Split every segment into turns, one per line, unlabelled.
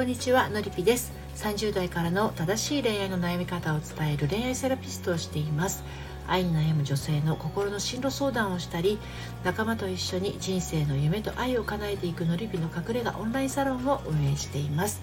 こんにちはのりぴです。30代からの正しい恋愛の悩み方を伝える恋愛セラピストをしています。愛に悩む女性の心の進路相談をしたり仲間と一緒に人生の夢と愛を叶えていくのりぴの隠れ家オンラインサロンを運営しています。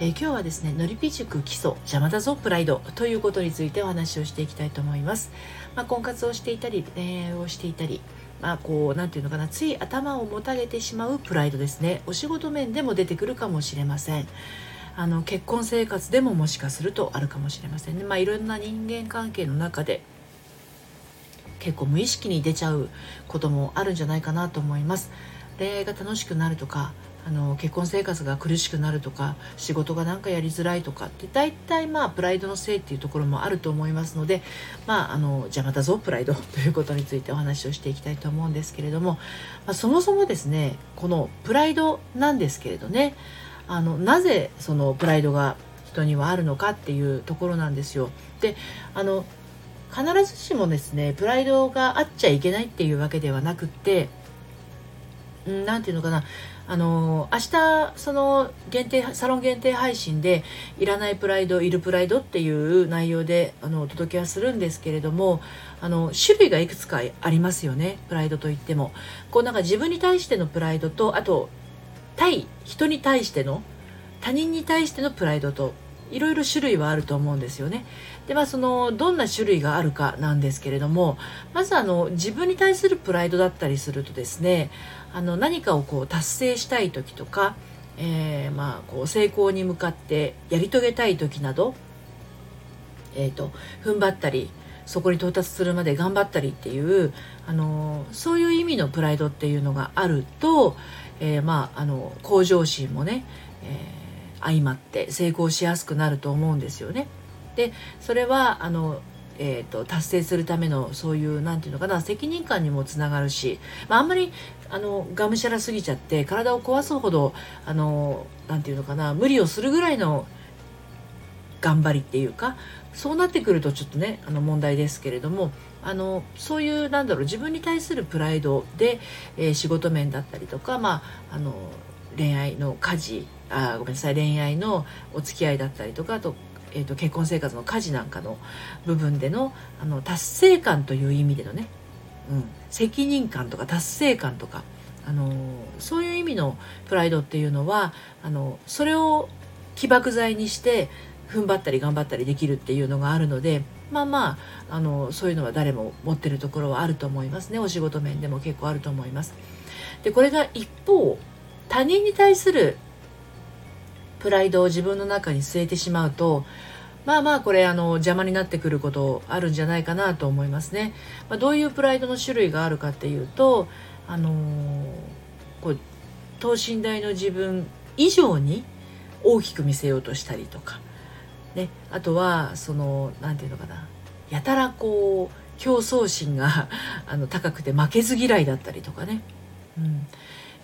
え、今日はですねのりぴ塾基礎邪魔だぞプライドということについてお話をしていきたいと思います、まあ、婚活をしていたり恋愛をしていたりまあこう何て言うのかなつい頭をもたれてしまうプライドですね。お仕事面でも出てくるかもしれません。あの結婚生活でももしかするとあるかもしれませんね。まあいろんな人間関係の中で結構無意識に出ちゃうこともあるんじゃないかなと思います。恋愛が楽しくなるとかあの結婚生活が苦しくなるとか仕事がなんかやりづらいとかって大体まあプライドのせいっていうところもあると思いますのでまああの邪魔だぞプライド ということについてお話をしていきたいと思うんですけれども、まあ、そもそもですねこのプライドなんですけれどねあのなぜそのプライドが人にはあるのかっていうところなんですよ。であの必ずしもですねプライドがあっちゃいけないっていうわけではなくって何て言うのかなあの明日その限定サロン限定配信で「いらないプライドいるプライド」っていう内容であのお届けはするんですけれどもあの種類がいくつかありますよねプライドといってもこうなんか自分に対してのプライドとあと対人に対しての他人に対してのプライドといろいろ種類はあると思うんですよね。でまあそのどんな種類があるかなんですけれどもまずあの自分に対するプライドだったりするとですねあの何かをこう達成したい時とか、えー、まあこう成功に向かってやり遂げたい時など、えーと、踏ん張ったりそこに到達するまで頑張ったりっていうあのそういう意味のプライドっていうのがあると、えー、まああの向上心もね、えー、相まって成功しやすくなると思うんですよね。でそれはあの、えーと、達成するためのそういう何て言うのかな責任感にもつながるし、まあ、あんまりあのがむしゃらすぎちゃって体を壊すほどあの何て言うのかな無理をするぐらいの頑張りっていうかそうなってくるとちょっとねあの問題ですけれどもあのそういうなんだろう自分に対するプライドで、えー、仕事面だったりとか、まあ、あの恋愛の家事あごめんなさい恋愛のお付き合いだったりとかあとえーと、結婚生活の家事なんかの部分でのあの達成感という意味でのね、うん、責任感とか達成感とか、あのそういう意味のプライドっていうのはあのそれを起爆剤にして踏ん張ったり頑張ったりできるっていうのがあるのでまあまああのそういうのは誰も持ってるところはあると思いますねお仕事面でも結構あると思います。でこれが一方他人に対するプライドを自分の中に据えてしまうとまあまあこれあの邪魔になってくることあるんじゃないかなと思いますね。まあ、どういうプライドの種類があるかっていうとあのー、こう等身大の自分以上に大きく見せようとしたりとか、ね、あとはその何て言うのかなやたらこう競争心があの高くて負けず嫌いだったりとかね。うん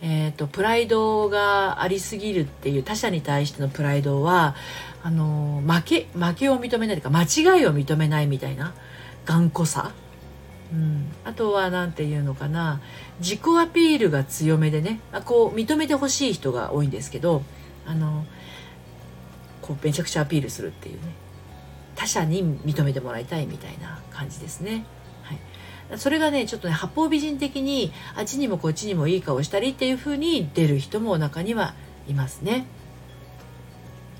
えーと、プライドがありすぎるっていう他者に対してのプライドはあの負け負けを認めないというか間違いを認めないみたいな頑固さ、うん、あとは何て言うのかな自己アピールが強めでねあこう認めてほしい人が多いんですけどあのこうめちゃくちゃアピールするっていうね。他者に認めてもらいたいみたいな感じですね。はい。それがねちょっとね八方美人的にあっちにもこっちにもいい顔したりっていう風に出る人も中にはいますね。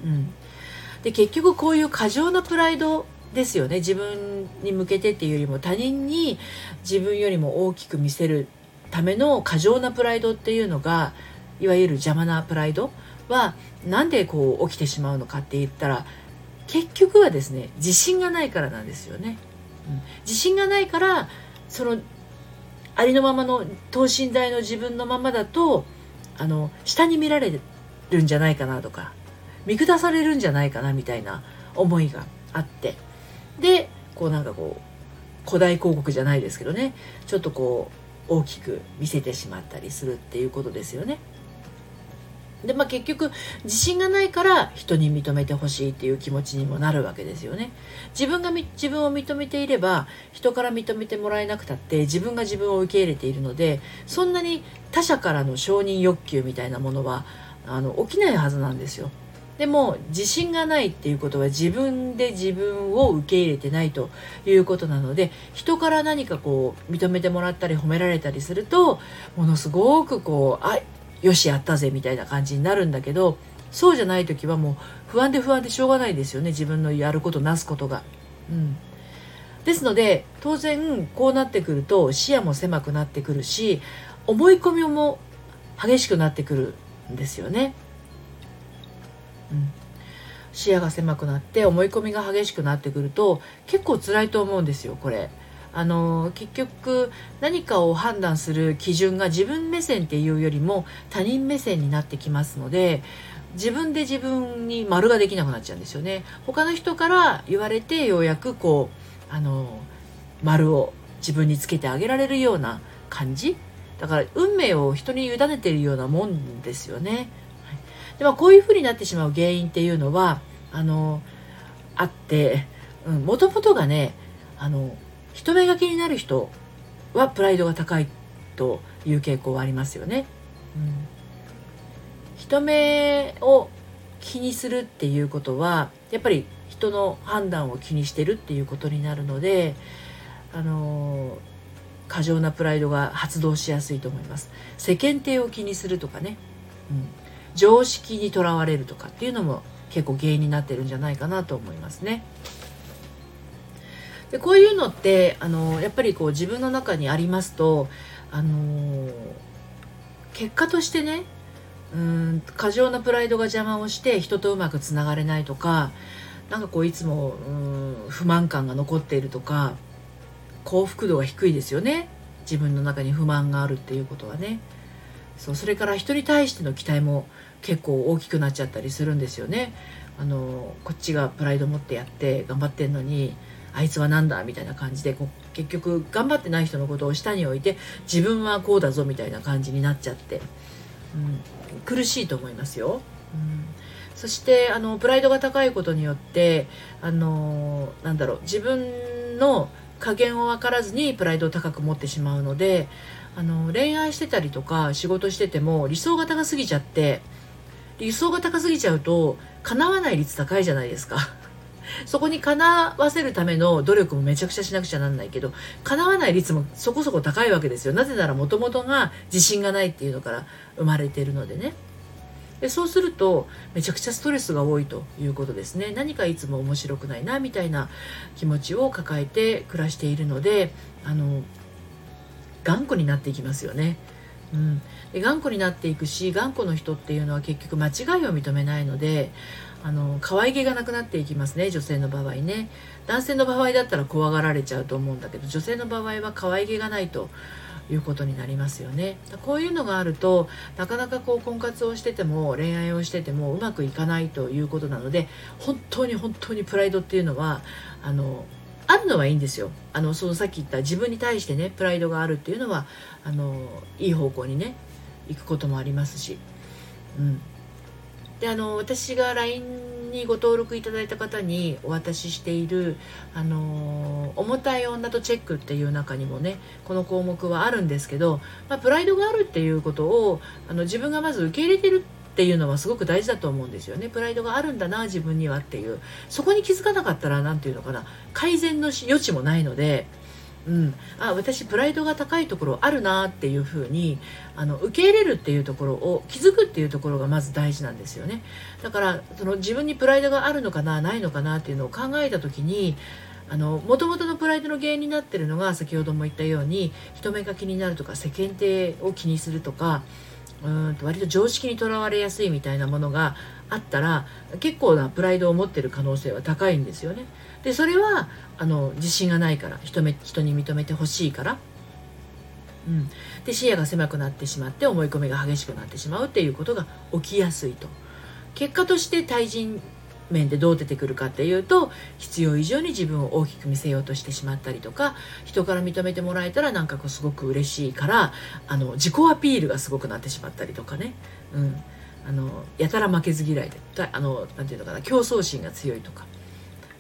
うん、で結局こういう過剰なプライドですよね自分に向けてっていうよりも他人に自分よりも大きく見せるための過剰なプライドっていうのがいわゆる邪魔なプライドは何でこう起きてしまうのかって言ったら結局はですね自信がないからなんですよね。うん、自信がないからそのありのままの等身大の自分のままだとあの下に見られるんじゃないかなとか見下されるんじゃないかなみたいな思いがあってでこうなんかこう古代広告じゃないですけどねちょっとこう大きく見せてしまったりするっていうことですよね。でまあ結局自信がないから人に認めてほしいっていう気持ちにもなるわけですよね。自分が自分を認めていれば人から認めてもらえなくたって自分が自分を受け入れているのでそんなに他者からの承認欲求みたいなものはあの起きないはずなんですよ。でも自信がないっていうことは自分で自分を受け入れてないということなので人から何かこう認めてもらったり褒められたりするとものすごくこうあよしやったぜみたいな感じになるんだけどそうじゃない時はもう不安で不安でしょうがないですよね自分のやることなすことが。うん、ですので当然こうなってくると視野も狭くなってくるし思い込みも激しくなってくるんですよね。うん、視野が狭くなって思い込みが激しくなってくると結構辛いと思うんですよこれ。あの結局何かを判断する基準が自分目線っていうよりも他人目線になってきますので自分で自分に丸ができなくなっちゃうんですよね。他の人から言われてようやくこうあの丸を自分につけてあげられるような感じだから運命を人に委ねているようなもんですよね。はい、でもこういうふうになってしまう原因っていうのはあのあってもともとがねあの人目が気になる人はプライドが高いという傾向はありますよね。うん、人目を気にするっていうことはやっぱり人の判断を気にしてるっていうことになるのであの過剰なプライドが発動しやすいと思います。世間体を気にするとかね、うん、常識にとらわれるとかっていうのも結構原因になってるんじゃないかなと思いますね。でこういうのってあのやっぱりこう自分の中にありますとあの結果としてねうん過剰なプライドが邪魔をして人とうまくつながれないとかなんかこういつもうん不満感が残っているとか幸福度が低いですよね。自分の中に不満があるっていうことはね。そうそれから人に対しての期待も結構大きくなっちゃったりするんですよね。あのこっちがプライド持ってやって頑張ってんのにあいつは何だみたいな感じでこう結局頑張ってない人のことを下に置いて自分はこうだぞみたいな感じになっちゃって、うん、苦しいと思いますよ。うんそしてあのプライドが高いことによってあのなんだろう自分の加減を分からずにプライドを高く持ってしまうのであの恋愛してたりとか仕事してても理想が高すぎちゃって理想が高すぎちゃうと叶わない率高いじゃないですか。そこに叶わせるための努力もめちゃくちゃしなくちゃなんないけど叶わない率もそこそこ高いわけですよ。なぜならもともとが自信がないっていうのから生まれてるのでね。でそうするとめちゃくちゃストレスが多いということですね。何かいつも面白くないなみたいな気持ちを抱えて暮らしているのであの頑固になっていきますよね。うん、で頑固になっていくし頑固の人っていうのは結局間違いを認めないのであの可愛げがなくなっていきますね女性の場合ね。男性の場合だったら怖がられちゃうと思うんだけど女性の場合は可愛げがないということになりますよね。こういうのがあるとなかなかこう婚活をしてても恋愛をしててもうまくいかないということなので本当に本当にプライドっていうのはあのあるのはいいんですよ。あのそのさっき言った自分に対してねプライドがあるっていうのはあのいい方向にね行くこともありますし、うん、であの私が LINE にご登録いただいた方にお渡ししている「あの重たい女とチェック」っていう中にもねこの項目はあるんですけど、まあ、プライドがあるっていうことをあの自分がまず受け入れてるっていうのはすごく大事だと思うんですよねプライドがあるんだな自分にはっていうそこに気づかなかったら何て言うのかな改善の余地もないので。うん、あ私プライドが高いところあるなっていうふうにあの受け入れるっていうところを気づくっていうところがまず大事なんですよねだからその自分にプライドがあるのかなないのかなっていうのを考えた時にあの元々のプライドの原因になってるのが先ほども言ったように人目が気になるとか世間体を気にするとかうんと割と常識にとらわれやすいみたいなものがあったら結構なプライドを持ってる可能性は高いんですよね。でそれはあの自信がないから人め人に認めてほしいから、うん、で視野が狭くなってしまって思い込みが激しくなってしまうっていうことが起きやすいと。結果として対人面でどう出てくるかっていうと必要以上に自分を大きく見せようとしてしまったりとか人から認めてもらえたらなんかこうすごく嬉しいからあの自己アピールがすごくなってしまったりとかね、うん、あのやたら負けず嫌いであのなんていうのかな競争心が強いとか。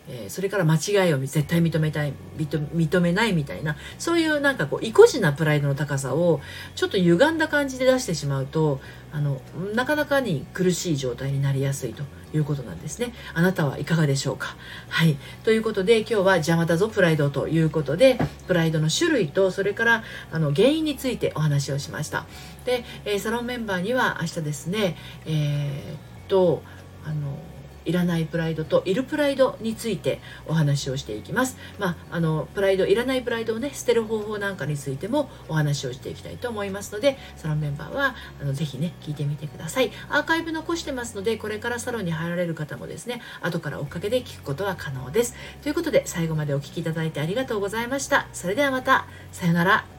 えー、それから間違いを絶対認めたい認めないみたいなそういうなんかこう意固地なプライドの高さをちょっと歪んだ感じで出してしまうとあのなかなかに苦しい状態になりやすいということなんですね。あなたはいかがでしょうか？はいということで今日は邪魔だぞプライドということでプライドの種類とそれからあの原因についてお話をしました。で、えー、サロンメンバーには明日ですねえー、っとあのいらないプライドといるプライドについてお話をしていきます。まあ、あのプライドいらないプライドをね捨てる方法なんかについてもお話をしていきたいと思いますのでサロンメンバーはあのぜひね聞いてみてください。アーカイブ残してますのでこれからサロンに入られる方もですね後から追っかけで聞くことは可能です。ということで最後までお聴きいただいてありがとうございました。それではまたさようなら。